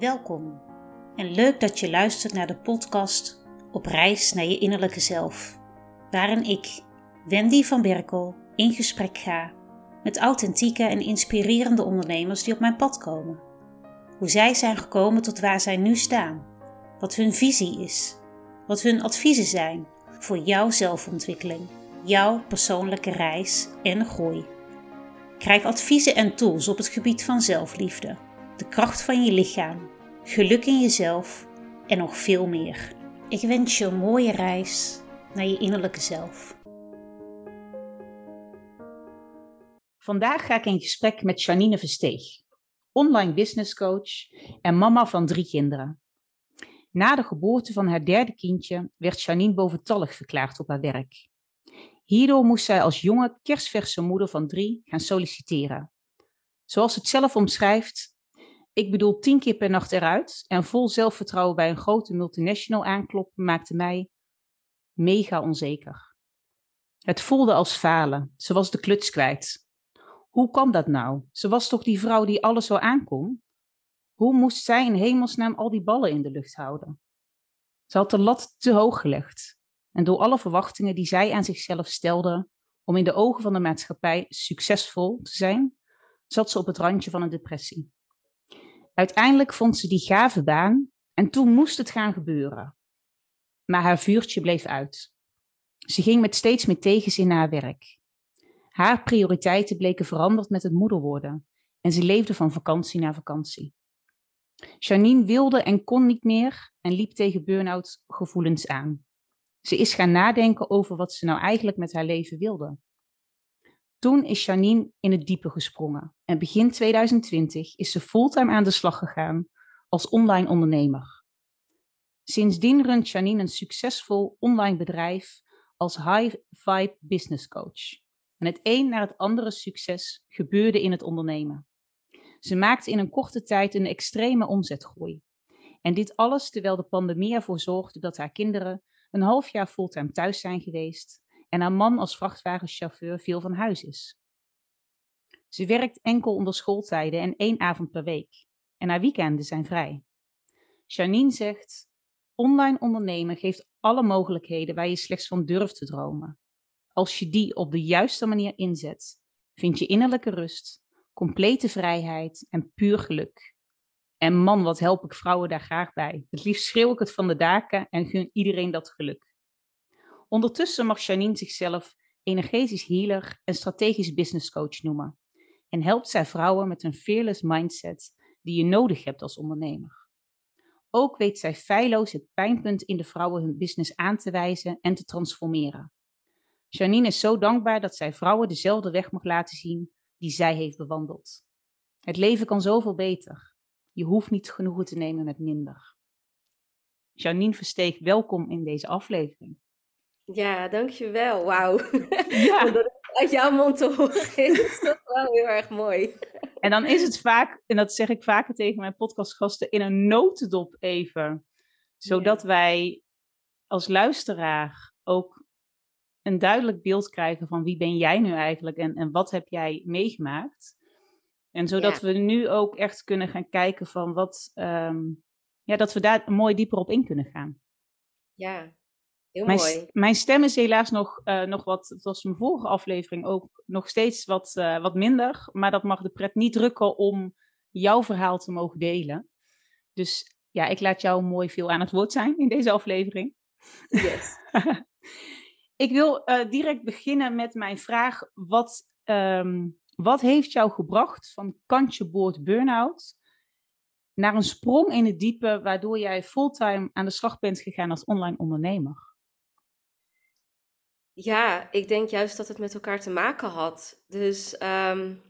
Welkom en leuk dat je luistert naar de podcast Op reis naar je innerlijke zelf, waarin ik, Wendy van Berkel, in gesprek ga met authentieke en inspirerende ondernemers die op mijn pad komen. Hoe zij zijn gekomen tot waar zij nu staan, wat hun visie is, wat hun adviezen zijn voor jouw zelfontwikkeling, jouw persoonlijke reis en groei. Krijg adviezen en tools op het gebied van zelfliefde, de kracht van je lichaam, geluk in jezelf en nog veel meer. Ik wens je een mooie reis naar je innerlijke zelf. Vandaag ga ik in gesprek met Janine Versteeg, online business coach en mama van drie kinderen. Na de geboorte van haar derde kindje werd Janine boventallig verklaard op haar werk. Hierdoor moest zij als jonge, kerstverse moeder van drie gaan solliciteren. Zoals het zelf omschrijft, ik bedoel tien keer per nacht eruit en vol zelfvertrouwen bij een grote multinational aankloppen maakte mij mega onzeker. Het voelde als falen. Ze was de kluts kwijt. Hoe kwam dat nou? Ze was toch die vrouw die alles zo aankon? Hoe moest zij in hemelsnaam al die ballen in de lucht houden? Ze had de lat te hoog gelegd. En door alle verwachtingen die zij aan zichzelf stelde om in de ogen van de maatschappij succesvol te zijn, zat ze op het randje van een depressie. Uiteindelijk vond ze die gave baan en toen moest het gaan gebeuren. Maar haar vuurtje bleef uit. Ze ging met steeds meer tegenzin naar haar werk. Haar prioriteiten bleken veranderd met het moeder worden en ze leefde van vakantie naar vakantie. Janine wilde en kon niet meer en liep tegen burn-out gevoelens aan. Ze is gaan nadenken over wat ze nou eigenlijk met haar leven wilde. Toen is Janine in het diepe gesprongen en begin 2020 is ze fulltime aan de slag gegaan als online ondernemer. Sindsdien runt Janine een succesvol online bedrijf als High Vibe Business Coach. En het een naar het andere succes gebeurde in het ondernemen. Ze maakte in een korte tijd een extreme omzetgroei. En dit alles terwijl de pandemie ervoor zorgde dat haar kinderen een half jaar fulltime thuis zijn geweest en haar man als vrachtwagenchauffeur veel van huis is. Ze werkt enkel onder schooltijden en één avond per week. En haar weekenden zijn vrij. Janine zegt: Online ondernemen geeft alle mogelijkheden waar je slechts van durft te dromen. Als je die op de juiste manier inzet, vind je innerlijke rust, complete vrijheid en puur geluk. En man, wat help ik vrouwen daar graag bij. Het liefst schreeuw ik het van de daken en gun iedereen dat geluk. Ondertussen mag Janine zichzelf energetisch healer en strategisch business coach noemen. En helpt zij vrouwen met een fearless mindset die je nodig hebt als ondernemer. Ook weet zij feilloos het pijnpunt in de vrouwen hun business aan te wijzen en te transformeren. Janine is zo dankbaar dat zij vrouwen dezelfde weg mag laten zien die zij heeft bewandeld. Het leven kan zoveel beter. Je hoeft niet genoegen te nemen met minder. Janine Versteeg, welkom in deze aflevering. Ja, dankjewel. Wauw. Ja. dat het uit jouw mond te horen is toch wel heel erg mooi. En dan is het vaak, en dat zeg ik vaker tegen mijn podcastgasten, in een notendop even. Zodat wij als luisteraar ook een duidelijk beeld krijgen van wie ben jij nu eigenlijk en, en wat heb jij meegemaakt. En zodat we nu ook echt kunnen gaan kijken van wat, ehm, ja, dat we daar mooi dieper op in kunnen gaan. Ja, heel mijn, mooi. Mijn stem is helaas nog, uh, nog wat, zoals mijn vorige aflevering ook, nog steeds wat, uh, wat minder. Maar dat mag de pret niet drukken om jouw verhaal te mogen delen. Dus ja, ik laat jou mooi veel aan het woord zijn in deze aflevering. Yes. ik wil uh, direct beginnen met mijn vraag. Wat, um, wat heeft jou gebracht van kantje boord burn-out naar een sprong in het diepe, waardoor jij fulltime aan de slag bent gegaan als online ondernemer? Ja, ik denk juist dat het met elkaar te maken had. Dus um,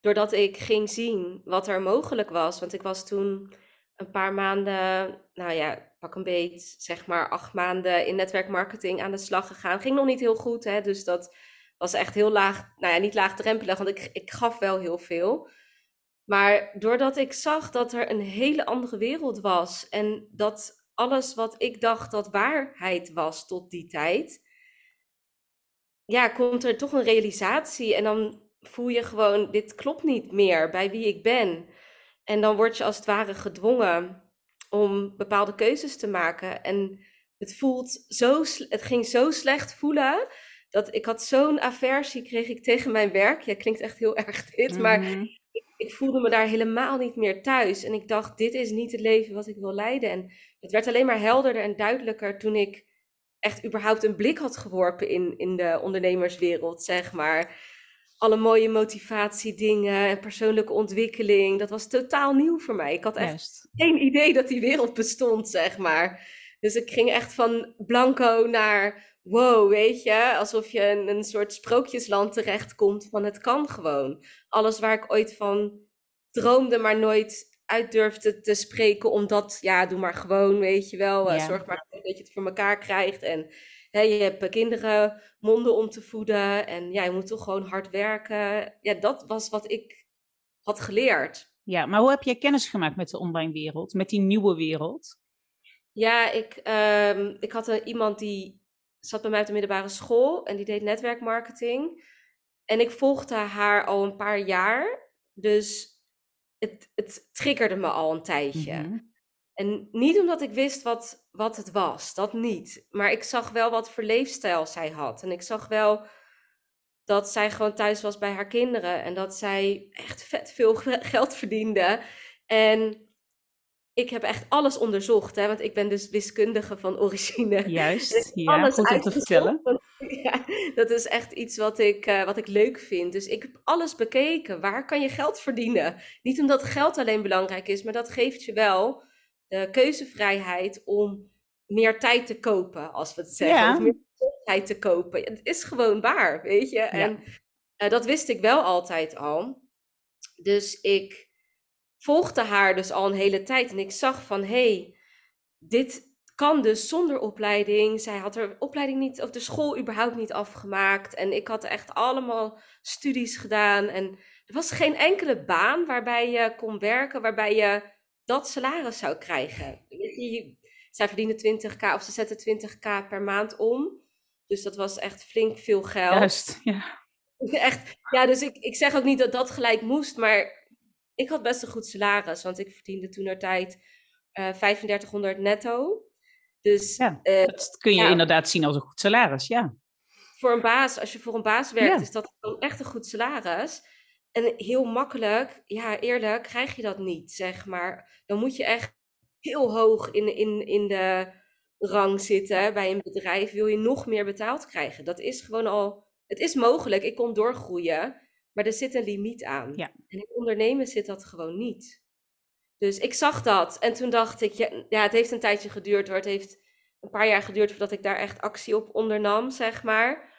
doordat ik ging zien wat er mogelijk was, want ik was toen een paar maanden, nou ja, pak een beet, zeg maar acht maanden in netwerkmarketing aan de slag gegaan. Ging nog niet heel goed, hè, dus dat was echt heel laag, nou ja, niet laagdrempelig, want ik, ik gaf wel heel veel. Maar doordat ik zag dat er een hele andere wereld was en dat alles wat ik dacht dat waarheid was tot die tijd, ja, komt er toch een realisatie en dan voel je gewoon, dit klopt niet meer bij wie ik ben. En dan word je als het ware gedwongen om bepaalde keuzes te maken. En het voelt zo, het ging zo slecht voelen dat ik had zo'n aversie kreeg ik tegen mijn werk. Ja, klinkt echt heel erg dit, maar Mhm. ik, ik voelde me daar helemaal niet meer thuis. En ik dacht, dit is niet het leven wat ik wil leiden. En het werd alleen maar helderder en duidelijker toen ik echt überhaupt een blik had geworpen in, in de ondernemerswereld, zeg maar. Alle mooie motivatiedingen en persoonlijke ontwikkeling, dat was totaal nieuw voor mij. Ik had echt Juist. geen idee dat die wereld bestond, zeg maar. Dus ik ging echt van blanco naar wow, weet je, alsof je in een soort sprookjesland terechtkomt van het kan gewoon. Alles waar ik ooit van droomde, maar nooit uit durfde te spreken, omdat, ja, doe maar gewoon, weet je wel. eh, Ja. Zorg maar dat je het voor elkaar krijgt. En hè, je hebt eh, kinderen, monden om te voeden. En ja, je moet toch gewoon hard werken. Ja, dat was wat ik had geleerd. Ja, maar hoe heb jij kennis gemaakt met de online wereld, met die nieuwe wereld? Ja, ik, ehm, ik had een, iemand die zat bij mij op de middelbare school en die deed netwerkmarketing. En ik volgde haar al een paar jaar. Dus het, het triggerde me al een tijdje. Mhm. En niet omdat ik wist wat, wat het was, dat niet. Maar ik zag wel wat voor leefstijl zij had. En ik zag wel dat zij gewoon thuis was bij haar kinderen. En dat zij echt vet veel ge- geld verdiende. En ik heb echt alles onderzocht, hè, want ik ben dus wiskundige van origine. Juist, ja, alles goed om te vertellen. Ja, dat is echt iets wat ik, eh, wat ik leuk vind. Dus ik heb alles bekeken. Waar kan je geld verdienen? Niet omdat geld alleen belangrijk is, maar dat geeft je wel de keuzevrijheid om meer tijd te kopen, als we het zeggen. Ja. Of meer tijd te kopen. Het is gewoon waar, weet je. En eh, dat wist ik wel altijd al. Dus ik volgde haar dus al een hele tijd. En ik zag van, hé, hey, dit kan dus zonder opleiding. Zij had haar opleiding niet, of de school überhaupt niet afgemaakt. En ik had echt allemaal studies gedaan. En er was geen enkele baan waarbij je kon werken, waarbij je dat salaris zou krijgen. Zij verdiende 20k, of ze zette 20k per maand om. Dus dat was echt flink veel geld. Juist, ja. Echt, ja, dus ik, ik zeg ook niet dat dat gelijk moest, maar ik had best een goed salaris, want ik verdiende toen er tijd eh 3500 netto. Dus Ja, eh, Dat kun je ja. inderdaad zien als een goed salaris, ja. voor een baas, als je voor een baas werkt, Ja. is dat gewoon echt een goed salaris. En heel makkelijk, ja, eerlijk, krijg je dat niet, zeg maar. Dan moet je echt heel hoog in, in, in de rang zitten bij een bedrijf. Wil je nog meer betaald krijgen? Dat is gewoon al, het is mogelijk. Ik kon doorgroeien, maar er zit een limiet aan. En in ondernemen zit dat gewoon niet. Dus ik zag dat en toen dacht ik, ja, ja, het heeft een tijdje geduurd hoor. Het heeft een paar jaar geduurd voordat ik daar echt actie op ondernam, zeg maar.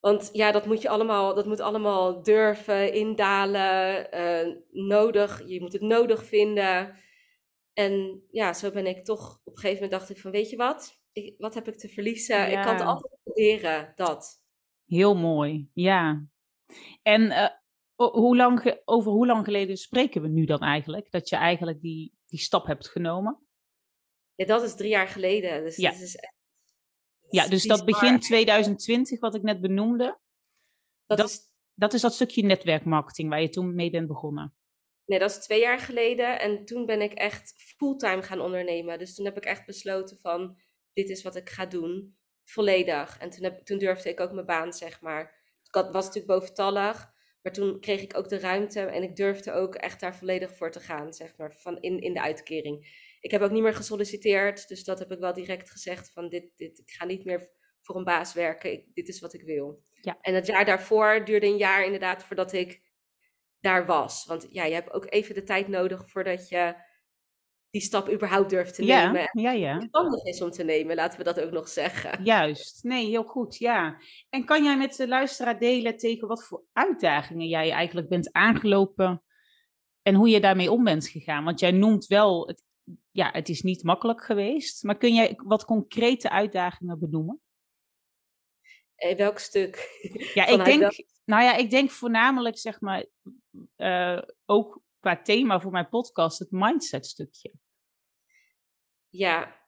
Want ja, dat moet je allemaal, dat moet allemaal durven, indalen, eh, nodig. Je moet het nodig vinden. En ja, zo ben ik toch, op een gegeven moment dacht ik van, weet je wat? Ik, wat heb ik te verliezen? Ik kan het altijd proberen, dat. Heel mooi, ja. En eh, hoe lang over hoe lang geleden spreken we nu dan eigenlijk? Dat je eigenlijk die, die stap hebt genomen? Ja, dat is drie jaar geleden. Dus Ja. dat is Ja, dus dat begin 2020, wat ik net benoemde, Dat, dat- is dat is dat stukje netwerkmarketing waar je toen mee bent begonnen. Nee, dat is twee jaar geleden. En toen ben ik echt fulltime gaan ondernemen. Dus toen heb ik echt besloten van, dit is wat ik ga doen. Volledig. En toen, heb, toen durfde ik ook mijn baan, zeg maar. Ik had, was natuurlijk boventallig. Maar toen kreeg ik ook de ruimte. En ik durfde ook echt daar volledig voor te gaan, zeg maar. Van in, in de uitkering. Ik heb ook niet meer gesolliciteerd. Dus dat heb ik wel direct gezegd van, dit, dit, ik ga niet meer voor een baas werken. Ik, dit is wat ik wil. Ja. En het jaar daarvoor duurde een jaar inderdaad voordat ik daar was. Want ja, je hebt ook even de tijd nodig voordat je die stap überhaupt durft te Ja, nemen. ja, ja. Handig is om te nemen, laten we dat ook nog zeggen. Juist. Nee, heel goed, ja. En kan jij met de luisteraar delen tegen wat voor uitdagingen jij eigenlijk bent aangelopen en hoe je daarmee om bent gegaan? Want jij noemt wel, het, ja, het is niet makkelijk geweest, maar kun jij wat concrete uitdagingen benoemen? Eh, welk stuk? Ja, ik denk, welk- nou ja, ik denk voornamelijk, zeg maar, eh, ook qua thema voor mijn podcast, het mindset stukje. Ja.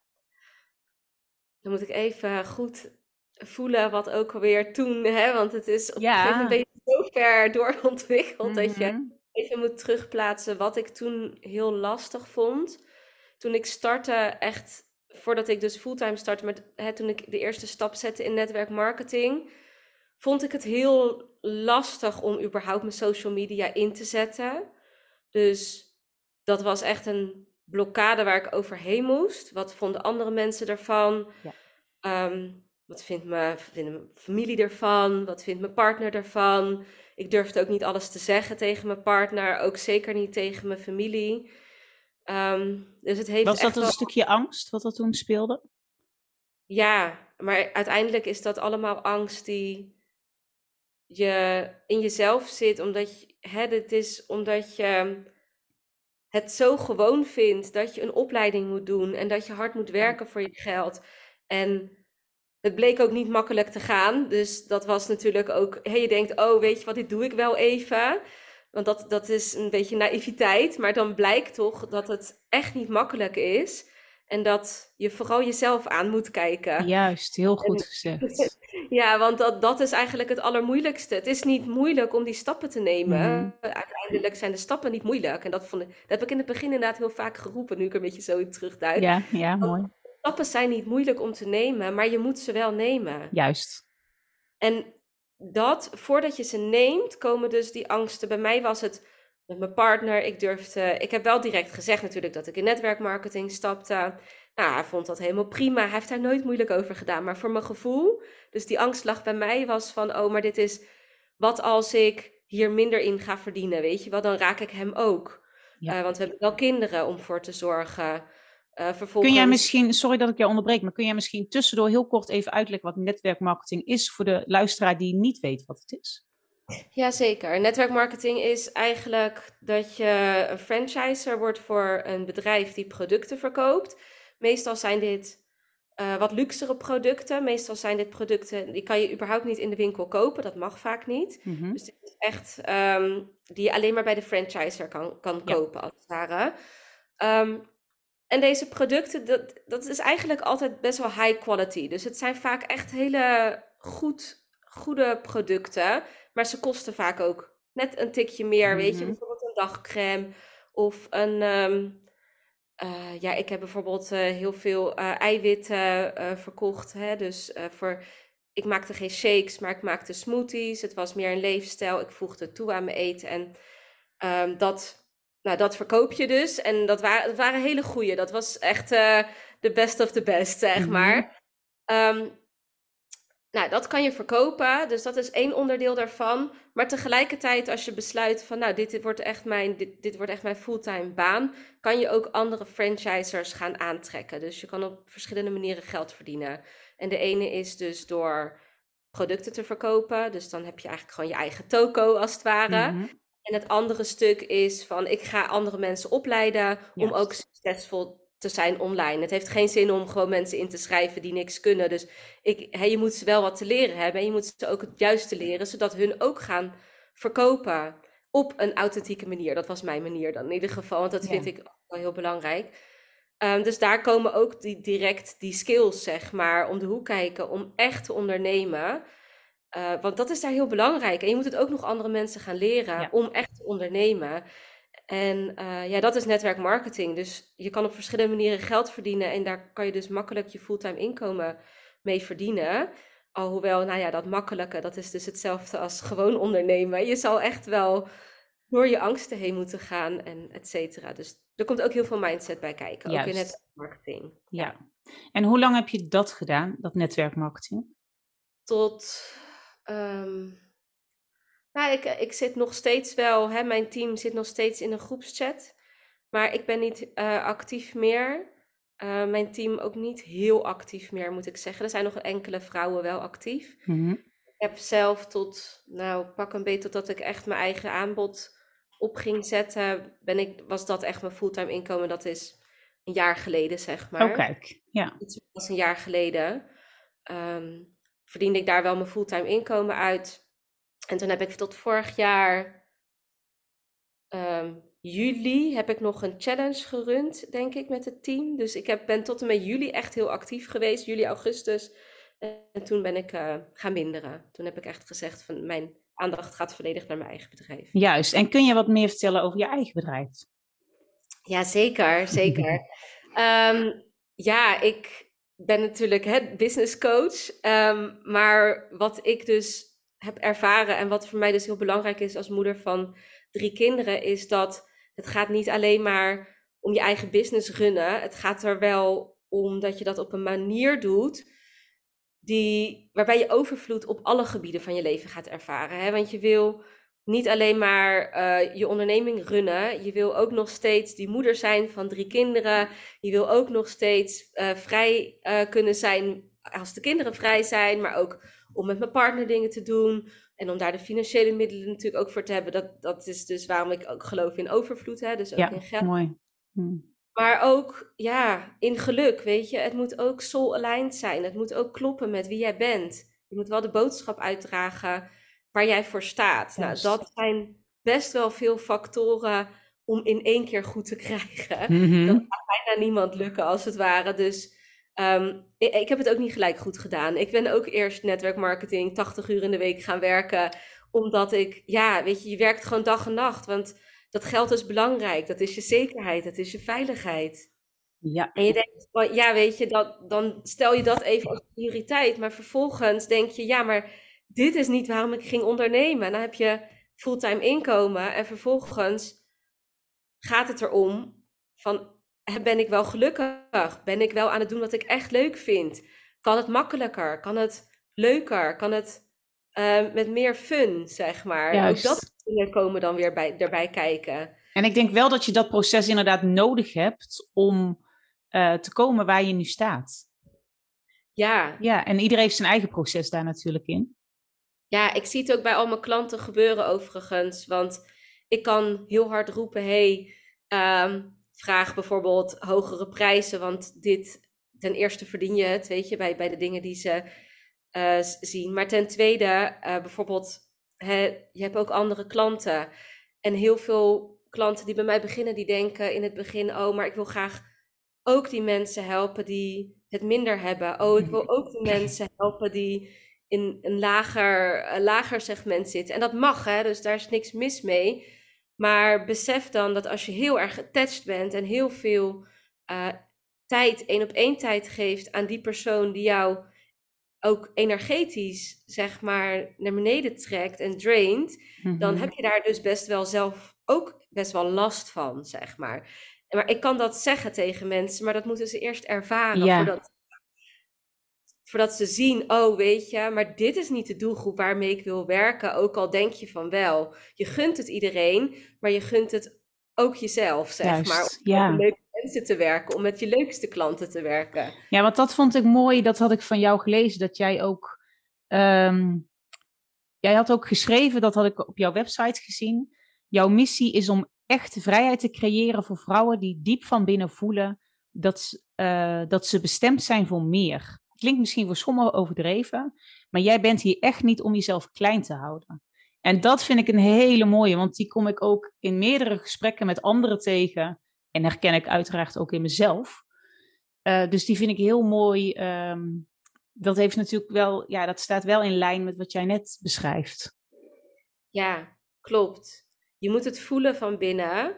Dan moet ik even goed voelen wat ook alweer toen, hè? Want het is op Ja. een gegeven moment zo ver doorontwikkeld dat je Mhm. even moet terugplaatsen wat ik toen heel lastig vond. Toen ik startte, echt voordat ik dus fulltime startte, met, hè, toen ik de eerste stap zette in netwerkmarketing, vond ik het heel lastig om überhaupt mijn social media in te zetten. Dus dat was echt een blokkade waar ik overheen moest. Wat vonden andere mensen ervan? Ja. Ehm, wat vindt mijn, vindt mijn familie ervan? Wat vindt mijn partner ervan? Ik durfde ook niet alles te zeggen tegen mijn partner, ook zeker niet tegen mijn familie. Ehm, dus het heeft Was dat een stukje angst wat er toen speelde? Ja, maar uiteindelijk is dat allemaal angst die je in jezelf zit, omdat je, hè, het is omdat je het zo gewoon vindt dat je een opleiding moet doen en dat je hard moet werken voor je geld. En het bleek ook niet makkelijk te gaan. Dus dat was natuurlijk ook, hey, je denkt, oh weet je wat, dit doe ik wel even. Want dat, dat is een beetje naïviteit. Maar dan blijkt toch dat het echt niet makkelijk is. En dat je vooral jezelf aan moet kijken. Juist, heel goed gezegd. ja, want dat, dat is eigenlijk het allermoeilijkste. Het is niet moeilijk om die stappen te nemen. Mhm. Uiteindelijk zijn de stappen niet moeilijk. En dat, vond ik, dat heb ik in het begin inderdaad heel vaak geroepen, nu ik een beetje zo terugduik. Ja, ja, mooi. Stappen zijn niet moeilijk om te nemen, maar je moet ze wel nemen. Juist. En dat, voordat je ze neemt, komen dus die angsten. Bij mij was het met mijn partner. Ik durfde, ik heb wel direct gezegd natuurlijk dat ik in netwerkmarketing stapte. Nou, hij vond dat helemaal prima. Hij heeft daar nooit moeilijk over gedaan. Maar voor mijn gevoel, dus die angst lag bij mij, was van: oh, maar dit is wat als ik hier minder in ga verdienen? Weet je wel, dan raak ik hem ook. Ja. Uh, want we hebben wel kinderen om voor te zorgen. Uh, vervolgens... Kun jij misschien, sorry dat ik jou onderbreek, maar kun jij misschien tussendoor heel kort even uitleggen wat netwerkmarketing is voor de luisteraar die niet weet wat het is? Jazeker. Netwerkmarketing is eigenlijk dat je een franchiser wordt voor een bedrijf die producten verkoopt. Meestal zijn dit uh, wat luxere producten. Meestal zijn dit producten die kan je überhaupt niet in de winkel kopen. Dat mag vaak niet. Mhm. Dus dit is echt um, die je alleen maar bij de franchiser kan, kan kopen, als het ware. Um, en deze producten, dat, dat is eigenlijk altijd best wel high quality. Dus het zijn vaak echt hele goed, goede producten. Maar ze kosten vaak ook net een tikje meer. Weet je, mhm. bijvoorbeeld een dagcreme of een. Ehm, eh, ja, ik heb bijvoorbeeld uh, heel veel uh, eiwitten verkocht. Hè? Dus voor. Ik maakte geen shakes, maar ik maakte smoothies. Het was meer een leefstijl. Ik voegde toe aan mijn eten. En um, dat nou, dat verkoop je dus. En dat waren, dat waren hele goede. Dat was echt de best of the best, zeg mhm. maar. Um, nou, dat kan je verkopen. Dus dat is één onderdeel daarvan. Maar tegelijkertijd, als je besluit van, nou, dit, dit wordt echt mijn, dit, dit wordt echt mijn fulltime baan, kan je ook andere franchisers gaan aantrekken. Dus je kan op verschillende manieren geld verdienen. En de ene is dus door producten te verkopen. Dus dan heb je eigenlijk gewoon je eigen toko, als het ware. Mhm. En het andere stuk is van ik ga andere mensen opleiden om ook succesvol te zijn online. Het heeft geen zin om gewoon mensen in te schrijven die niks kunnen. Dus ik, je moet ze wel wat te leren hebben en je moet ze ook het juiste leren, zodat hun ook gaan verkopen op een authentieke manier. Dat was mijn manier dan in ieder geval, want dat vind ik wel heel belangrijk. Um, dus daar komen ook die, direct die skills, zeg maar, om de hoek kijken, om echt te ondernemen. Uh, want dat is daar heel belangrijk. En je moet het ook nog andere mensen gaan leren om echt te ondernemen. En uh, ja, dat is netwerkmarketing. Dus je kan op verschillende manieren geld verdienen. En daar kan je dus makkelijk je fulltime inkomen mee verdienen. Alhoewel, nou ja, dat makkelijke, dat is dus hetzelfde als gewoon ondernemen. Je zal echt wel door je angsten heen moeten gaan en et cetera. Dus er komt ook heel veel mindset bij kijken, ook in netwerkmarketing. Ja. En hoe lang heb je dat gedaan, dat netwerkmarketing? Tot Um, nou, ik, ik zit nog steeds wel, hè, mijn team zit nog steeds in een groepschat. Maar ik ben niet uh, actief meer. Uh, mijn team ook niet heel actief meer, moet ik zeggen. Er zijn nog enkele vrouwen wel actief. Mm -hmm. Ik heb zelf tot, nou, pak een beetje totdat ik echt mijn eigen aanbod op ging zetten, ben ik, was dat echt mijn fulltime inkomen. Dat is een jaar geleden, zeg maar. Oh, kijk, ja. Het was een jaar geleden. Um, verdiende ik daar wel mijn fulltime inkomen uit. En toen heb ik tot vorig jaar um, juli heb ik nog een challenge gerund, denk ik, met het team. Dus ik heb, ben tot en met juli echt heel actief geweest, juli, augustus. En toen ben ik uh, gaan minderen. Toen heb ik echt gezegd van mijn aandacht gaat volledig naar mijn eigen bedrijf. Juist. En kun je wat meer vertellen over je eigen bedrijf? Ja, zeker. Zeker. Ehm, ja, ik ben natuurlijk het business coach. Ehm, maar wat ik dus heb ervaren en wat voor mij dus heel belangrijk is als moeder van drie kinderen, is dat het gaat niet alleen maar om je eigen business runnen. Het gaat er wel om dat je dat op een manier doet die, waarbij je overvloed op alle gebieden van je leven gaat ervaren. Hè? Want je wil niet alleen maar uh, je onderneming runnen, je wil ook nog steeds die moeder zijn van drie kinderen. Je wil ook nog steeds uh, vrij uh, kunnen zijn als de kinderen vrij zijn, maar ook om met mijn partner dingen te doen. En om daar de financiële middelen natuurlijk ook voor te hebben. Dat, dat is dus waarom ik ook geloof in overvloed. Hè? Dus ook ja, in geld. mooi. Hm. Maar ook ja, in geluk, weet je. Het moet ook soul-aligned zijn. Het moet ook kloppen met wie jij bent. Je moet wel de boodschap uitdragen waar jij voor staat. Nou, dat zijn best wel veel factoren om in één keer goed te krijgen. Mm -hmm. Dat gaat bijna niemand lukken, als het ware. Dus um, ik, ik, heb het ook niet gelijk goed gedaan. Ik ben ook eerst netwerkmarketing 80 uur in de week gaan werken. Omdat ik, ja, weet je, je werkt gewoon dag en nacht. Want dat geld is belangrijk. Dat is je zekerheid. Dat is je veiligheid. Ja. En je denkt, ja, weet je, dat, dan stel je dat even als prioriteit. Maar vervolgens denk je, ja, maar dit is niet waarom ik ging ondernemen. Dan heb je fulltime inkomen en vervolgens gaat het erom van, ben ik wel gelukkig? Ben ik wel aan het doen wat ik echt leuk vind? Kan het makkelijker? Kan het leuker? Kan het uh, met meer fun, zeg maar? Juist. Ook dat dingen komen dan weer bij, erbij kijken. En ik denk wel dat je dat proces inderdaad nodig hebt om uh, te komen waar je nu staat. Ja. Ja, en iedereen heeft zijn eigen proces daar natuurlijk in. Ja, ik zie het ook bij al mijn klanten gebeuren overigens. Want ik kan heel hard roepen, hey, um, vraag bijvoorbeeld hogere prijzen. Want dit, ten eerste verdien je het, weet je, bij, bij de dingen die ze uh, zien. Maar ten tweede, uh, bijvoorbeeld, hè, je hebt ook andere klanten. En heel veel klanten die bij mij beginnen, die denken in het begin, oh, maar ik wil graag ook die mensen helpen die het minder hebben. Oh, ik wil ook die mensen helpen die in een lager, een lager segment zitten. En dat mag, hè, dus daar is niks mis mee. Maar besef dan dat als je heel erg attached bent en heel veel uh, tijd, één op één tijd geeft aan die persoon die jou ook energetisch, zeg maar, naar beneden trekt en draint, mm -hmm. dan heb je daar dus best wel zelf ook best wel last van, zeg maar. Maar ik kan dat zeggen tegen mensen, maar dat moeten ze eerst ervaren ja. voordat, voordat ze zien, oh weet je, maar dit is niet de doelgroep waarmee ik wil werken, ook al denk je van wel. Je gunt het iedereen, maar je gunt het ook jezelf, zeg Juist, maar. Om ja. met leuke mensen te werken, om met je leukste klanten te werken. Ja, want dat vond ik mooi, dat had ik van jou gelezen, dat jij ook... Um, jij had ook geschreven, dat had ik op jouw website gezien. Jouw missie is om echte vrijheid te creëren voor vrouwen die diep van binnen voelen dat, uh, dat ze bestemd zijn voor meer. Klinkt misschien voor sommigen overdreven, maar jij bent hier echt niet om jezelf klein te houden. En dat vind ik een hele mooie, want die kom ik ook in meerdere gesprekken met anderen tegen. En herken ik uiteraard ook in mezelf. Uh, dus die vind ik heel mooi. Um, dat heeft natuurlijk wel, ja, dat staat wel in lijn met wat jij net beschrijft. Ja, klopt. Je moet het voelen van binnen.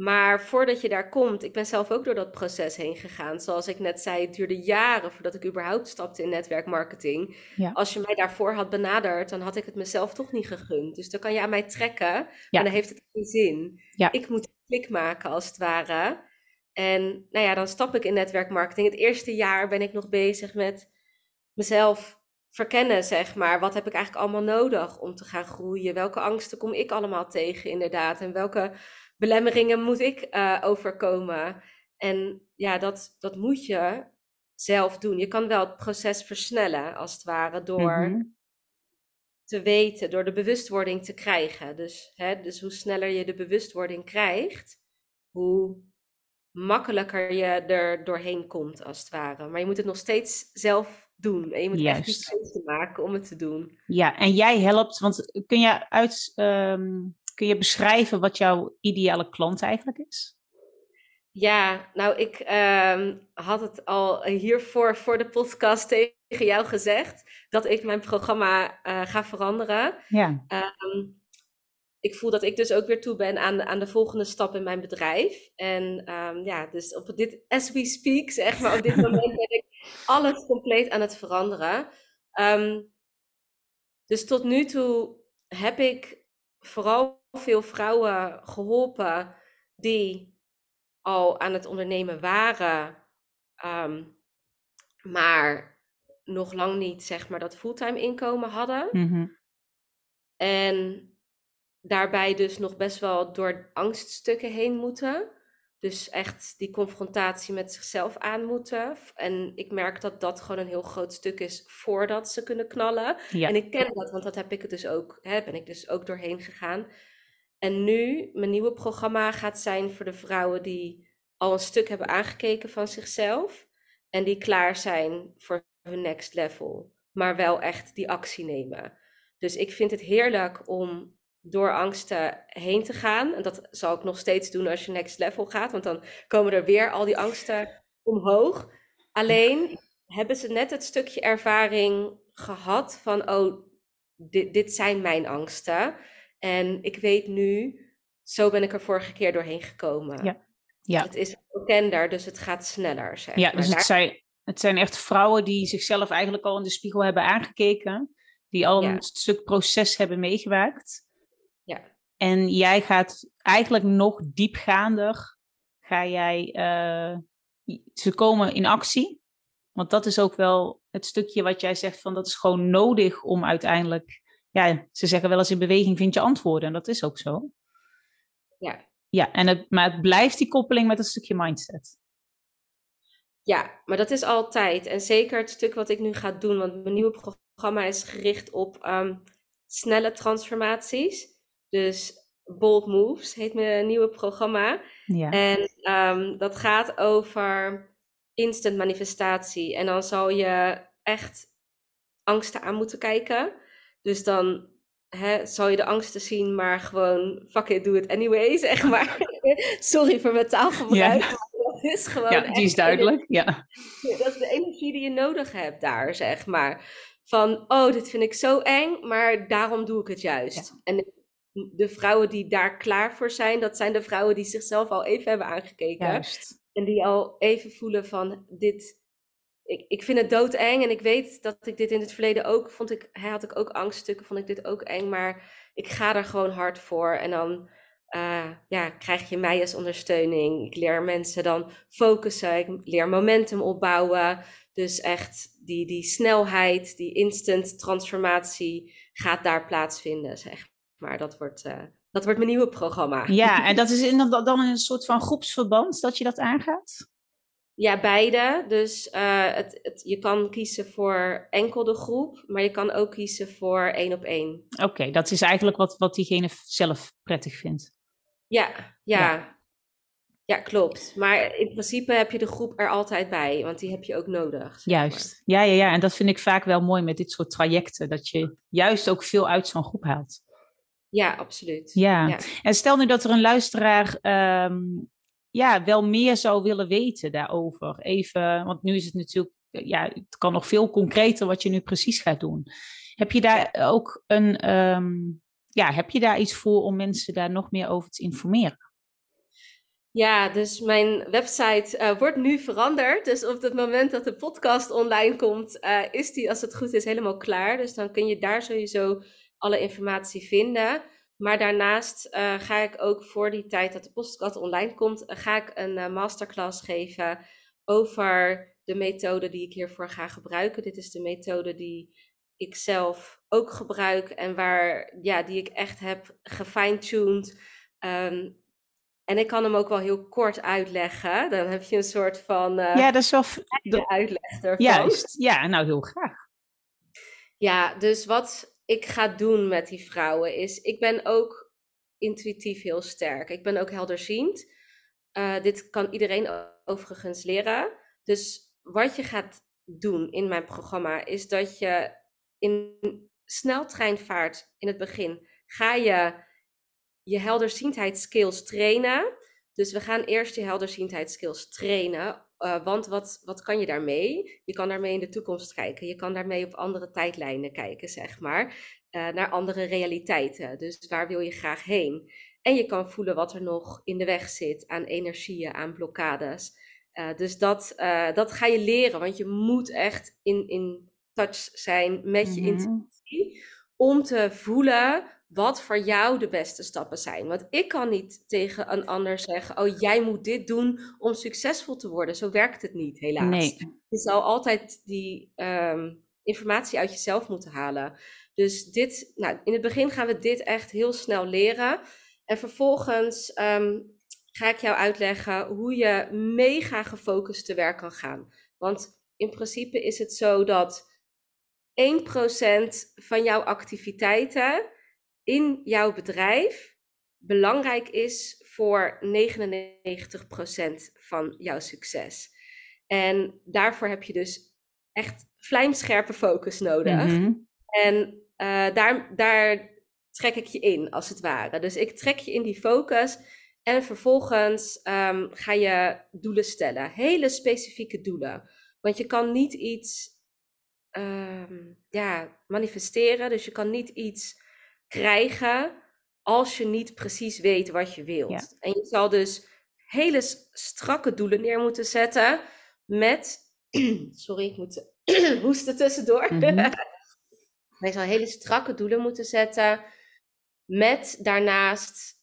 Maar voordat je daar komt, ik ben zelf ook door dat proces heen gegaan. Zoals ik net zei, het duurde jaren voordat ik überhaupt stapte in netwerkmarketing. Ja. Als je mij daarvoor had benaderd, dan had ik het mezelf toch niet gegund. Dus dan kan je aan mij trekken, Ja. maar dan heeft het geen zin. Ja. Ik moet een klik maken als het ware. En nou ja, dan stap ik in netwerkmarketing. Het eerste jaar ben ik nog bezig met mezelf verkennen, zeg maar. Wat heb ik eigenlijk allemaal nodig om te gaan groeien? Welke angsten kom ik allemaal tegen, inderdaad? En welke belemmeringen moet ik uh, overkomen? En ja, dat, dat moet je zelf doen. Je kan wel het proces versnellen, als het ware, door Mhm. te weten, door de bewustwording te krijgen. Dus, hè, dus hoe sneller je de bewustwording krijgt, hoe makkelijker je er doorheen komt, als het ware. Maar je moet het nog steeds zelf doen. En je moet echt die Juist. keuze maken om het te doen. Ja, en jij helpt, want kun je, uit, ehm, kun je beschrijven wat jouw ideale klant eigenlijk is? Ja, nou, ik ehm, had het al hiervoor voor de podcast tegen jou gezegd dat ik mijn programma uh, ga veranderen. Ja. Ehm, ik voel dat ik dus ook weer toe ben aan, aan de volgende stap in mijn bedrijf. En ehm, ja, dus op dit, as we speak, zeg maar, op dit moment ben ik alles compleet aan het veranderen. dus tot nu toe heb ik vooral veel vrouwen geholpen die al aan het ondernemen waren, ehm, maar nog lang niet zeg maar dat fulltime inkomen hadden. Mhm. En daarbij dus nog best wel door angststukken heen moeten. Dus echt die confrontatie met zichzelf aan moeten. En ik merk dat dat gewoon een heel groot stuk is voordat ze kunnen knallen. Ja. En ik ken dat, want dat heb ik het dus ook, hè, ben ik dus ook doorheen gegaan. En nu, mijn nieuwe programma gaat zijn voor de vrouwen die al een stuk hebben aangekeken van zichzelf. En die klaar zijn voor hun next level. Maar wel echt die actie nemen. Dus ik vind het heerlijk om door angsten heen te gaan. En dat zal ik nog steeds doen als je next level gaat. Want dan komen er weer al die angsten omhoog. Alleen hebben ze net het stukje ervaring gehad van, oh, dit, dit zijn mijn angsten. En ik weet nu, zo ben ik er vorige keer doorheen gekomen. Ja. Ja. Het is bekender, dus het gaat sneller. Zeg ja, dus het zijn, het zijn echt vrouwen die zichzelf eigenlijk al in de spiegel hebben aangekeken. Die al Ja. een stuk proces hebben meegemaakt. En jij gaat eigenlijk nog diepgaander, ga jij, eh, ze komen in actie. Want dat is ook wel het stukje wat jij zegt van dat is gewoon nodig om uiteindelijk, ja, ze zeggen wel eens in beweging vind je antwoorden. En dat is ook zo. Ja. Ja, en het, maar het blijft die koppeling met een stukje mindset. Ja, maar dat is altijd. En zeker het stuk wat ik nu ga doen, want mijn nieuwe programma is gericht op ehm, snelle transformaties. Dus Bold Moves heet mijn nieuwe programma. Ja. En ehm, dat gaat over instant manifestatie. En dan zal je echt angsten aan moeten kijken. Dus dan hè, zal je de angsten zien, maar gewoon fuck it, do it anyway, zeg maar. Sorry voor mijn taalgebruik, Ja. dat is gewoon ja, die is duidelijk. Ja. dat is de energie die je nodig hebt daar, zeg maar. Van, oh, dit vind ik zo eng, maar daarom doe ik het juist. En de vrouwen die daar klaar voor zijn, dat zijn de vrouwen die zichzelf al even hebben aangekeken. Juist. En die al even voelen van, dit, ik, ik vind het doodeng. En ik weet dat ik dit in het verleden ook, vond ik, had ik ook angststukken, vond ik dit ook eng. Maar ik ga er gewoon hard voor. En dan eh, ja, krijg je mij als ondersteuning. Ik leer mensen dan focussen. Ik leer momentum opbouwen. Dus echt die, die snelheid, die instant transformatie gaat daar plaatsvinden, zeg maar. Dat wordt, eh, dat wordt mijn nieuwe programma. Ja, en dat is in, dan in een soort van groepsverband dat je dat aangaat? Ja, beide. Dus eh, het, het, je kan kiezen voor enkel de groep, maar je kan ook kiezen voor één op één. Oké, dat is eigenlijk wat, wat diegene zelf prettig vindt. Ja, ja. Ja. Ja. klopt. Maar in principe heb je de groep er altijd bij, want die heb je ook nodig. Juist. Ja, ja, ja. En dat vind ik vaak wel mooi met dit soort trajecten. Dat je juist ook veel uit zo'n groep haalt. Ja, absoluut. Ja. Ja. En stel nu dat er een luisteraar ehm, ja, wel meer zou willen weten daarover. Even, want nu is het natuurlijk, ja, het kan nog veel concreter wat je nu precies gaat doen. Heb je daar ook een, ehm, ja, heb je daar iets voor om mensen daar nog meer over te informeren? Ja, dus mijn website eh, wordt nu veranderd. Dus op het moment dat de podcast online komt, eh, is die, als het goed is, helemaal klaar. Dus dan kun je daar sowieso alle informatie vinden. Maar daarnaast eh, ga ik ook voor die tijd dat de podcast online komt, eh, ga ik een eh, masterclass geven over de methode die ik hiervoor ga gebruiken. Dit is de methode die ik zelf ook gebruik en waar, ja, die ik echt heb gefine-tuned. Ehm, en ik kan hem ook wel heel kort uitleggen. Dan heb je een soort van ja, dat is wel. de uitleg ervan. Juist. Ja, nou heel graag. Ja, dus wat ik ga doen met die vrouwen is, ik ben ook intuïtief heel sterk. Ik ben ook helderziend. Eh, dit kan iedereen overigens leren. Dus wat je gaat doen in mijn programma is dat je in sneltreinvaart in het begin ga je je helderziendheid skills trainen. Dus we gaan eerst je helderziendheidsskills trainen. Uh, want wat, wat kan je daarmee? Je kan daarmee in de toekomst kijken. Je kan daarmee op andere tijdlijnen kijken, zeg maar. Uh, naar andere realiteiten. Dus waar wil je graag heen? En je kan voelen wat er nog in de weg zit aan energieën, aan blokkades. Uh, dus dat, dat ga je leren, want je moet echt in, in touch zijn met je mm -hmm. intuïtie. Om te voelen wat voor jou de beste stappen zijn. Want ik kan niet tegen een ander zeggen: Oh, jij moet dit doen om succesvol te worden. Zo werkt het niet, helaas. Nee. Je zal altijd die um, informatie uit jezelf moeten halen. Dus dit, nou, in het begin gaan we dit echt heel snel leren. En vervolgens um, ga ik jou uitleggen hoe je mega gefocust te werk kan gaan. Want in principe is het zo dat 1% van jouw activiteiten in jouw bedrijf belangrijk is voor 99% van jouw succes. En daarvoor heb je dus echt vlijmscherpe focus nodig. Mhm. En uh, daar, daar trek ik je in, als het ware. Dus ik trek je in die focus en vervolgens um, ga je doelen stellen. Hele specifieke doelen. Want je kan niet iets um, ja, manifesteren, dus je kan niet iets krijgen als je niet precies weet wat je wilt. En je zal dus hele strakke doelen neer moeten zetten met. Sorry, ik moet hoesten tussendoor. Mm -hmm. je zal hele strakke doelen moeten zetten met daarnaast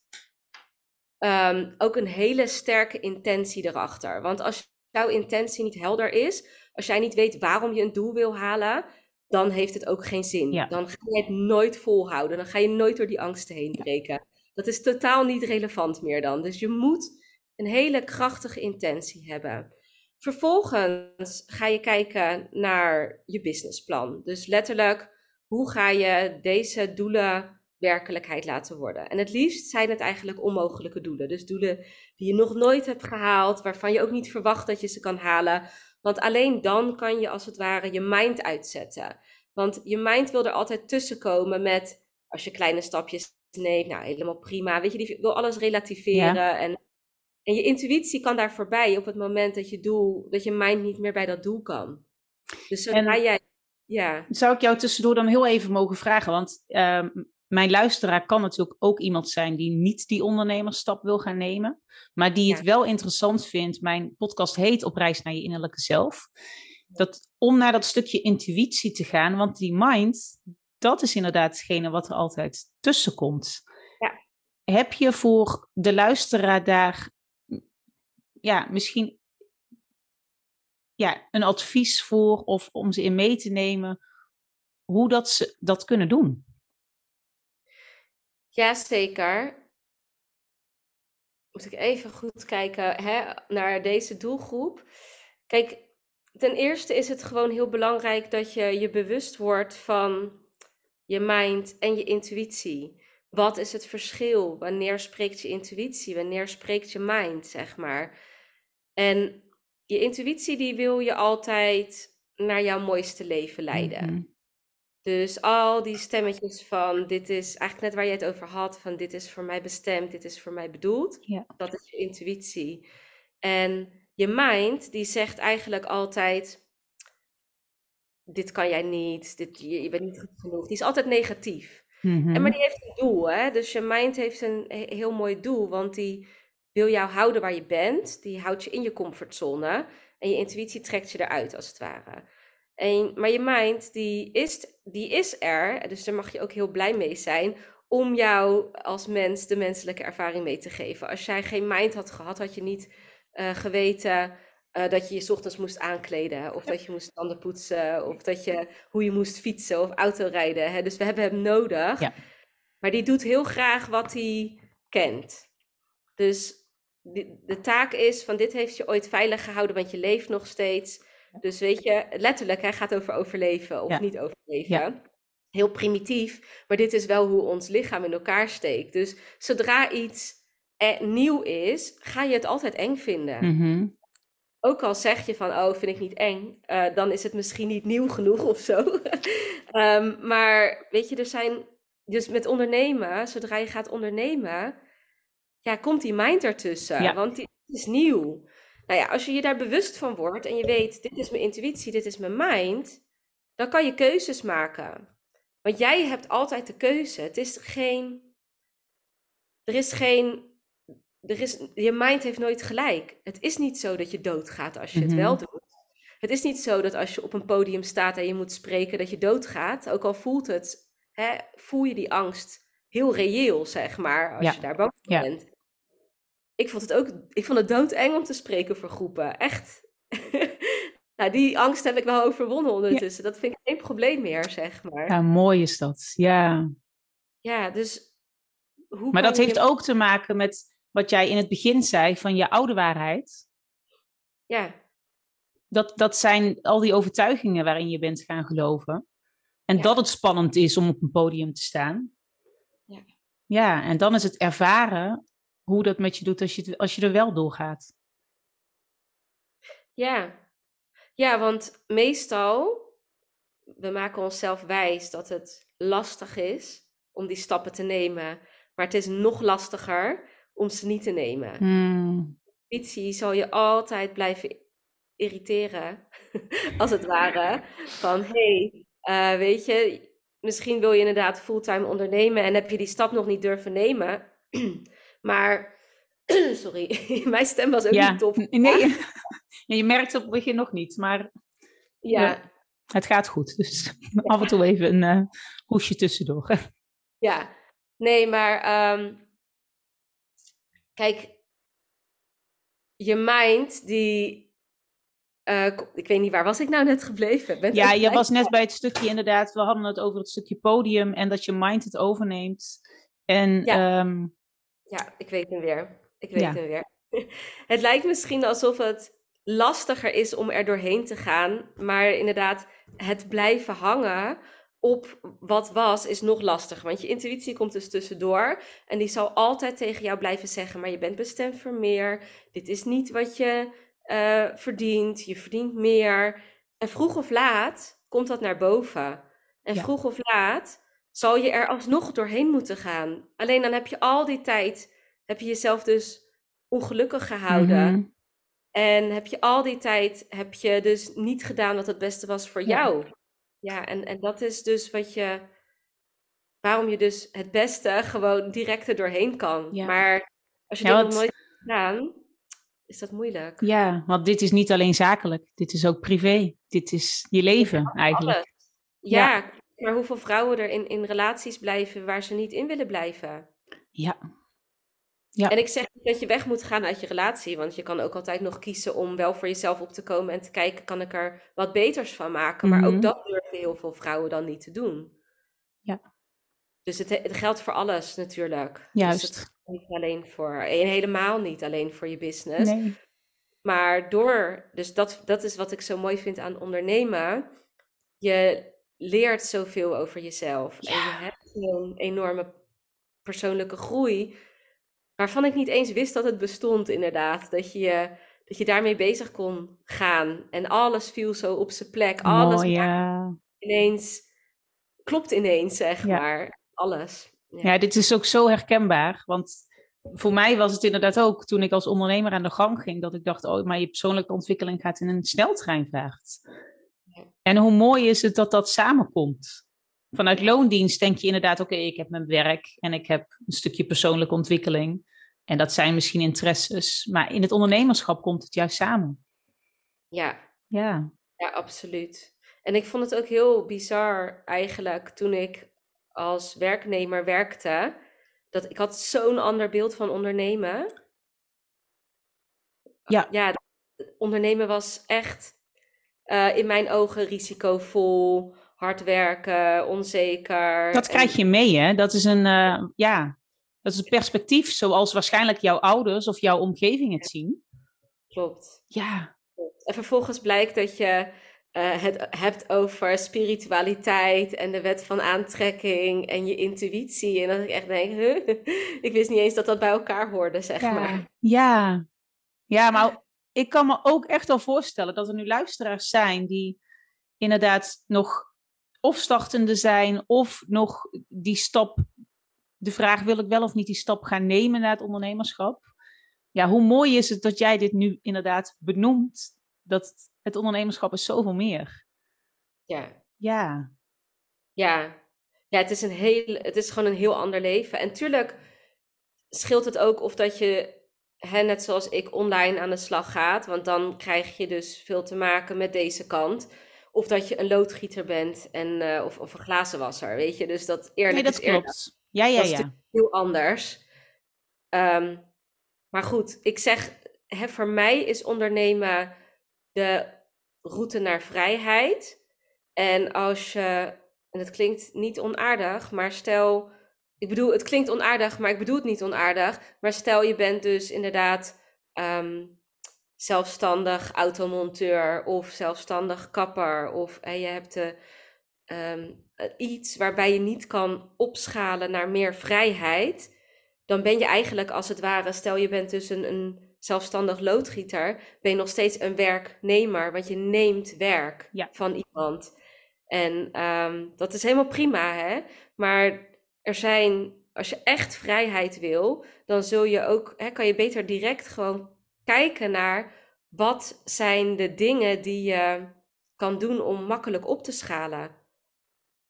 um, ook een hele sterke intentie erachter. Want als jouw intentie niet helder is, als jij niet weet waarom je een doel wil halen, dan heeft het ook geen zin. Dan ga je het nooit volhouden. Dan ga je nooit door die angsten heen breken. Dat is totaal niet relevant meer dan. Dus je moet een hele krachtige intentie hebben. Vervolgens ga je kijken naar je businessplan. Dus letterlijk, hoe ga je deze doelen werkelijkheid laten worden? En het liefst zijn het eigenlijk onmogelijke doelen. Dus doelen die je nog nooit hebt gehaald, waarvan je ook niet verwacht dat je ze kan halen. Want alleen dan kan je als het ware je mind uitzetten. Want je mind wil er altijd tussenkomen met, als je kleine stapjes neemt, nou helemaal prima. Weet je, die wil alles relativeren. En, en je intuïtie kan daar voorbij op het moment dat je doel, dat je mind niet meer bij dat doel kan. Dus zodra en, jij. Ja. Zou ik jou tussendoor dan heel even mogen vragen? Want uh, mijn luisteraar kan natuurlijk ook iemand zijn die niet die ondernemerstap wil gaan nemen, maar die het wel interessant vindt. Mijn podcast heet Op reis naar je innerlijke zelf. Dat, om naar dat stukje intuïtie te gaan, want die mind, dat is inderdaad hetgene wat er altijd tussen komt. Ja. Heb je voor de luisteraar daar ja, misschien ja, een advies voor of om ze in mee te nemen hoe dat ze dat kunnen doen? Jazeker. Moet ik even goed kijken hè, naar deze doelgroep. Kijk, ten eerste is het gewoon heel belangrijk dat je je bewust wordt van je mind en je intuïtie. Wat is het verschil? Wanneer spreekt je intuïtie? Wanneer spreekt je mind, zeg maar? En je intuïtie die wil je altijd naar jouw mooiste leven leiden. Mhm. Dus al die stemmetjes van dit is eigenlijk net waar je het over had, van dit is voor mij bestemd, dit is voor mij bedoeld. Ja. Dat is je intuïtie. En je mind die zegt eigenlijk altijd, dit kan jij niet, dit, je, bent niet goed genoeg. Die is altijd negatief. en, maar mhm. die heeft een doel, hè? dus je mind heeft een heel mooi doel, want die wil jou houden waar je bent, die houdt je in je comfortzone en je intuïtie trekt je eruit als het ware. En, maar je mind, die is, die is er, dus daar mag je ook heel blij mee zijn, om jou als mens de menselijke ervaring mee te geven. Als jij geen mind had gehad, had je niet uh, geweten uh, dat je je ochtends moest aankleden, of dat je moest tanden poetsen, of dat je, hoe je moest fietsen of autorijden. Hè? Dus we hebben hem nodig. Ja. Maar die doet heel graag wat hij kent. Dus de taak is van dit heeft je ooit veilig gehouden, want je leeft nog steeds. Dus weet je, letterlijk, hij gaat over overleven of niet overleven. Ja. Heel primitief, maar dit is wel hoe ons lichaam in elkaar steekt. Dus zodra iets eh, nieuw is, ga je het altijd eng vinden. Mm Ook al zeg je van, oh, vind ik niet eng, uh, dan is het misschien niet nieuw genoeg of zo. um, maar weet je, er zijn, dus met ondernemen, zodra je gaat ondernemen, ja, komt die mind ertussen. Ja. Want die is nieuw. Nou ja, als je je daar bewust van wordt en je weet, dit is mijn intuïtie, dit is mijn mind, dan kan je keuzes maken. Want jij hebt altijd de keuze. Het is geen. Er is geen. Er is, je mind heeft nooit gelijk. Het is niet zo dat je doodgaat als je het wel Mhm. doet. Het is niet zo dat als je op een podium staat en je moet spreken, dat je doodgaat. Ook al voelt het, hè, voel je die angst heel reëel, zeg maar, als Ja. je daar bang voor Ja. bent. Ik vond het ook, ik vond het doodeng om te spreken voor groepen. Echt. nou, die angst heb ik wel overwonnen ondertussen. Dat vind ik geen probleem meer, zeg maar. Ja, mooi is dat. Ja. Ja, dus hoe Maar dat je- heeft ook te maken met wat jij in het begin zei van je oude waarheid. Ja, Dat, dat zijn al die overtuigingen waarin je bent gaan geloven. En Ja. dat het spannend is om op een podium te staan. Ja. Ja, en dan is het ervaren hoe dat met je doet als je, het- als je er wel doorgaat. ja. Ja, want meestal, we maken onszelf wijs dat het lastig is om die stappen te nemen. Maar het is nog lastiger om ze niet te nemen. Hmm. Intuïtie zal je altijd blijven irriteren, als het ware. Van, hé, hey, eh, weet je, misschien wil je inderdaad fulltime ondernemen en heb je die stap nog niet durven nemen. maar, sorry, mijn stem was ook Ja, niet top. nee. Ja, je merkt het op het begin nog niet, maar Ja, het gaat goed. Dus af en toe even een eh, hoesje tussendoor. ja. Nee, maar ehm, kijk, je mind die, eh, ik weet niet, waar was ik nou net gebleven? Ben Ja, je was net bij het stukje inderdaad, we hadden het over het stukje podium en dat je mind het overneemt. En Ja. ehm, Ja, ik weet hem weer. Ik weet Ja. hem weer. Het lijkt misschien alsof het lastiger is om er doorheen te gaan, maar inderdaad, het blijven hangen op wat was is nog lastiger. Want je intuïtie komt dus tussendoor en die zal altijd tegen jou blijven zeggen, maar je bent bestemd voor meer. Dit is niet wat je eh, verdient. Je verdient meer. En vroeg of laat komt dat naar boven. En Ja. vroeg of laat zal je er alsnog doorheen moeten gaan. Alleen dan heb je al die tijd, heb je jezelf dus ongelukkig gehouden. mhm. En heb je al die tijd, heb je dus niet gedaan wat het beste was voor Ja. jou. Ja, en, en dat is dus wat je, waarom je dus het beste gewoon direct er doorheen kan. Ja. Maar als je Ja, nog nooit hebt gedaan, is dat moeilijk. ja, want dit is niet alleen zakelijk, dit is ook privé. Dit is je leven eigenlijk. Alles. Ja, maar hoeveel vrouwen er in, in relaties blijven waar ze niet in willen blijven? Ja, Ja. En ik zeg niet dat je weg moet gaan uit je relatie, want je kan ook altijd nog kiezen om wel voor jezelf op te komen en te kijken, kan ik er wat beters van maken? Maar Mhm. ook dat durven heel veel vrouwen dan niet te doen. Ja. Dus het, het geldt voor alles natuurlijk. Dus Juist. het geldt niet alleen voor, en helemaal niet alleen voor je business. nee. Maar door, dus dat, dat is wat ik zo mooi vind aan ondernemen. Je leert zoveel over jezelf. En je Ja. hebt zo'n enorme persoonlijke groei. Waarvan ik niet eens wist dat het bestond, inderdaad. Dat je, dat je daarmee bezig kon gaan. En alles viel zo op zijn plek. Alles Mooi, maakt ja. ineens, klopt ineens, zeg Ja. maar. Alles. Ja. Ja, dit is ook zo herkenbaar. Want voor mij was het inderdaad ook toen ik als ondernemer aan de gang ging, dat ik dacht, oh, maar je persoonlijke ontwikkeling gaat in een sneltreinvaart. En hoe mooi is het dat dat samenkomt. Vanuit loondienst denk je inderdaad, oké, ik heb mijn werk en ik heb een stukje persoonlijke ontwikkeling. En dat zijn misschien interesses. Maar in het ondernemerschap komt het juist samen. ja. Ja, Ja, absoluut. En ik vond het ook heel bizar eigenlijk toen ik als werknemer werkte. Dat ik had zo'n ander beeld van ondernemen. Ja. Ja, ondernemen was echt eh, in mijn ogen risicovol, hard werken, onzeker. dat krijg je mee, hè? Dat is een, eh, ja, dat is een perspectief zoals waarschijnlijk jouw ouders of jouw omgeving het zien. Klopt. Ja, En vervolgens blijkt dat je eh, het hebt over spiritualiteit en de wet van aantrekking en je intuïtie. En dat ik echt denk, huh? ik wist niet eens dat dat bij elkaar hoorde, zeg maar. Ja, ja, maar ik kan me ook echt wel voorstellen dat er nu luisteraars zijn die inderdaad nog of startende zijn of nog die stap de vraag: wil ik wel of niet die stap gaan nemen naar het ondernemerschap? Ja, hoe mooi is het dat jij dit nu inderdaad benoemt? Dat het ondernemerschap is zoveel meer. Ja. Ja. Ja. Ja, het is, een heel, het is gewoon een heel ander leven. En tuurlijk scheelt het ook of dat je, hè, net zoals ik, online aan de slag gaat. Want dan krijg je dus veel te maken met deze kant. Of dat je een loodgieter bent en, uh, of, of een glazenwasser, weet je. Dus dat eerlijk nee, dat is klopt. Ja, ja, dat ja. heel anders. Um, maar goed, ik zeg, hè, voor mij is ondernemen de route naar vrijheid. En als je, en het klinkt niet onaardig, maar stel, ik bedoel, het klinkt onaardig, maar ik bedoel het niet onaardig. Maar stel je bent dus inderdaad um, zelfstandig automonteur of zelfstandig kapper of je hebt de, um, iets waarbij je niet kan opschalen naar meer vrijheid, dan ben je eigenlijk als het ware, stel je bent dus een, een zelfstandig loodgieter, ben je nog steeds een werknemer, want je neemt werk van iemand. En um, dat is helemaal prima, hè? Maar er zijn, als je echt vrijheid wil, dan zul je ook, hè, kan je beter direct gewoon kijken naar wat zijn de dingen die je kan doen om makkelijk op te schalen.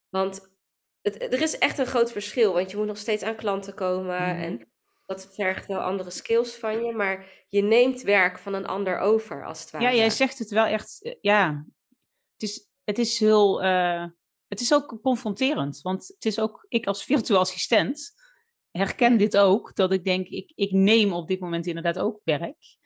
Want het, er is echt een groot verschil, want je moet nog steeds aan klanten komen Mhm. en dat vergt wel andere skills van je, maar je neemt werk van een ander over, als het ware. Ja, jij zegt het wel echt. eh, Ja, het is, het is heel. eh, het is ook confronterend. Want het is ook. Ik als virtueel assistent herken dit ook. Dat ik denk, ik, ik neem op dit moment inderdaad ook werk.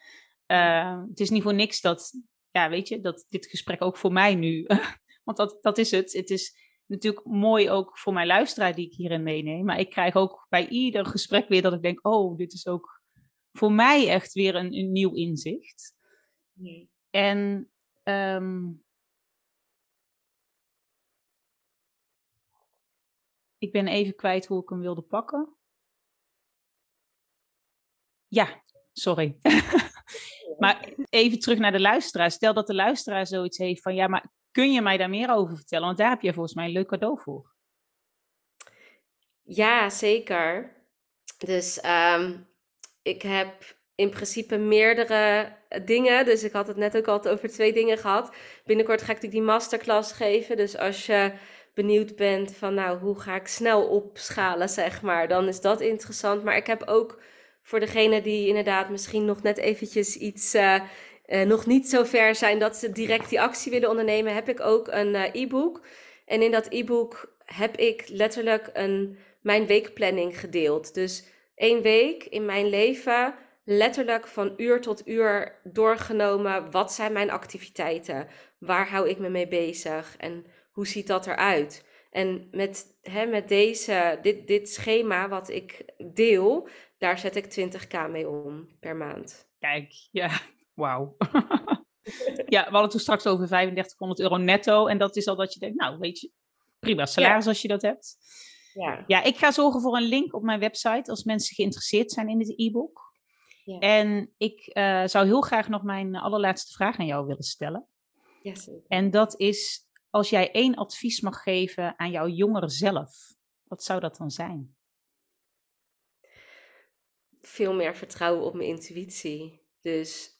Eh, het is niet voor niks dat. Ja, weet je, dat dit gesprek ook voor mij nu. want dat, dat is het. Het is natuurlijk mooi ook voor mijn luisteraar die ik hierin meeneem. Maar ik krijg ook bij ieder gesprek weer dat ik denk: oh, dit is ook voor mij echt weer een, een nieuw inzicht. Hmm. En ehm, ik ben even kwijt hoe ik hem wilde pakken. Ja, sorry. maar even terug naar de luisteraar. Stel dat de luisteraar zoiets heeft van ja, maar kun je mij daar meer over vertellen? Want daar heb je volgens mij een leuk cadeau voor. Ja, zeker. Dus ehm, ik heb in principe meerdere dingen. Dus ik had het net ook al over twee dingen gehad. Binnenkort ga ik die masterclass geven. Dus als je benieuwd bent van nou, hoe ga ik snel opschalen, zeg maar, dan is dat interessant. Maar ik heb ook voor degene die inderdaad misschien nog net eventjes iets... Uh, uh, nog niet zo ver zijn dat ze direct die actie willen ondernemen, heb ik ook een uh, e-book. En in dat e-book heb ik letterlijk een, mijn weekplanning gedeeld. Dus één week in mijn leven, letterlijk van uur tot uur doorgenomen. Wat zijn mijn activiteiten? Waar hou ik me mee bezig? En hoe ziet dat eruit? En met, hè, met deze, dit, dit schema wat ik deel, daar zet ik 20k mee om per maand. Kijk, ja, wauw. ja, we hadden toen straks over 3500 euro netto. En dat is al dat je denkt, nou weet je, prima salaris ja. als je dat hebt. Ja. ja, ik ga zorgen voor een link op mijn website als mensen geïnteresseerd zijn in dit e-book. Ja. En ik uh, zou heel graag nog mijn allerlaatste vraag aan jou willen stellen. Zeker. En dat is, als jij één advies mag geven aan jouw jongere zelf, wat zou dat dan zijn? Veel meer vertrouwen op mijn intuïtie. Dus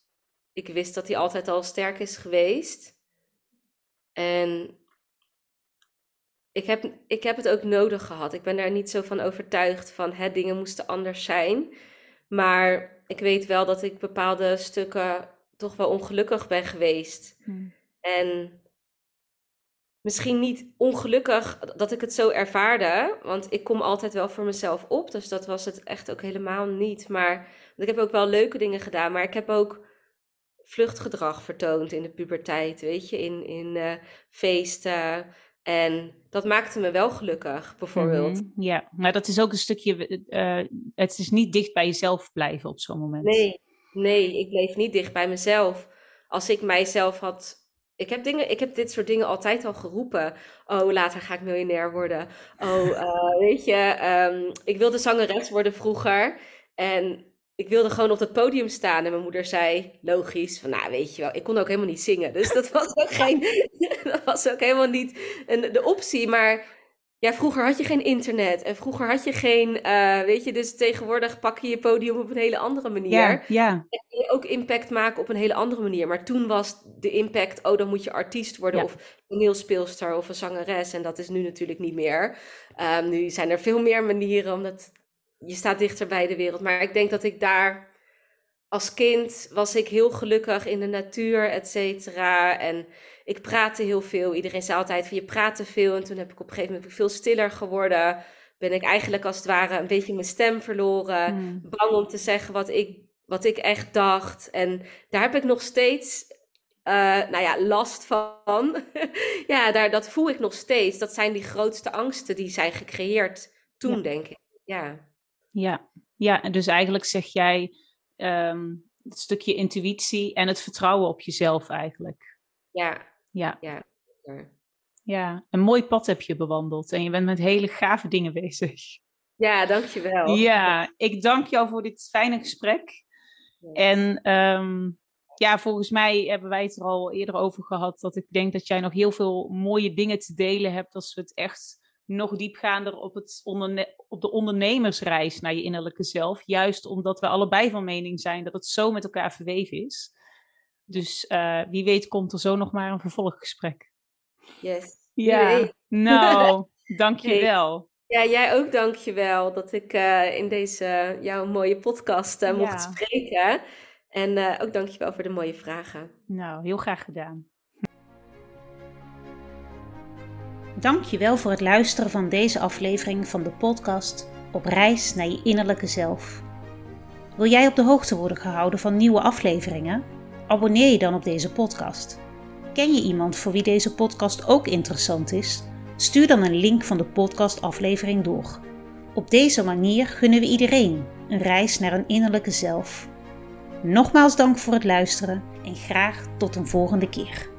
ik wist dat die altijd al sterk is geweest. En ik heb, ik heb het ook nodig gehad. Ik ben daar niet zo van overtuigd van hè, dingen moesten anders zijn. Maar ik weet wel dat ik bepaalde stukken toch wel ongelukkig ben geweest. Hmm. En misschien niet ongelukkig dat ik het zo ervaarde, want ik kom altijd wel voor mezelf op. Dus dat was het echt ook helemaal niet. Maar ik heb ook wel leuke dingen gedaan, maar ik heb ook vluchtgedrag vertoond in de puberteit, weet je, in, in uh, feesten. En dat maakte me wel gelukkig, bijvoorbeeld. Mm -hmm. Ja, maar dat is ook een stukje, uh, het is niet dicht bij jezelf blijven op zo'n moment. Nee, nee, ik bleef niet dicht bij mezelf. Als ik mijzelf had ik heb, dingen, ik heb dit soort dingen altijd al geroepen. Oh, later ga ik miljonair worden. Oh, uh, weet je, um, ik wilde zangeres worden vroeger. En ik wilde gewoon op het podium staan. En mijn moeder zei, logisch, van nou, weet je wel, ik kon ook helemaal niet zingen. Dus dat was ook, geen, dat was ook helemaal niet een, de optie. Maar ja, vroeger had je geen internet en vroeger had je geen, uh, weet je, dus tegenwoordig pak je je podium op een hele andere manier. Ja, ja. En kun je ook impact maken op een hele andere manier. Maar toen was de impact, oh, dan moet je artiest worden Ja. of toneelspeelster of een zangeres. En dat is nu natuurlijk niet meer. Ehm, nu zijn er veel meer manieren, omdat je staat dichter bij de wereld. Maar ik denk dat ik daar als kind was ik heel gelukkig in de natuur, et cetera. En ik praatte heel veel. Iedereen zei altijd van je praat te veel. En toen heb ik op een gegeven moment veel stiller geworden. Ben ik eigenlijk als het ware een beetje mijn stem verloren. Hmm. Bang om te zeggen wat ik, wat ik echt dacht. En daar heb ik nog steeds, eh, nou ja, last van. ja, daar, dat voel ik nog steeds. Dat zijn die grootste angsten die zijn gecreëerd toen, Ja. denk ik. Ja. Ja, ja, en dus eigenlijk zeg jij ehm, het stukje intuïtie en het vertrouwen op jezelf eigenlijk. Ja, Ja, ja. ja, een mooi pad heb je bewandeld en je bent met hele gave dingen bezig. Ja, dankjewel. Ja, ik dank jou voor dit fijne gesprek. En ehm, ja, volgens mij hebben wij het er al eerder over gehad. Dat ik denk dat jij nog heel veel mooie dingen te delen hebt. Als we het echt nog diepgaander op, het onderne- op de ondernemersreis naar je innerlijke zelf. Juist omdat we allebei van mening zijn dat het zo met elkaar verweven is. Dus eh, wie weet komt er zo nog maar een vervolggesprek. Yes. Ja, Nee. nou, dank je Hey. wel. Ja, jij ook dankjewel dat ik eh, in deze jouw mooie podcast eh, mocht Ja. spreken. En ook dankjewel voor de mooie vragen. Nou, heel graag gedaan. Dankjewel voor het luisteren van deze aflevering van de podcast Op reis naar je innerlijke zelf. Wil jij op de hoogte worden gehouden van nieuwe afleveringen? Abonneer je dan op deze podcast. Ken je iemand voor wie deze podcast ook interessant is? Stuur dan een link van de podcastaflevering door. Op deze manier gunnen we iedereen een reis naar een innerlijke zelf. Nogmaals dank voor het luisteren en graag tot een volgende keer.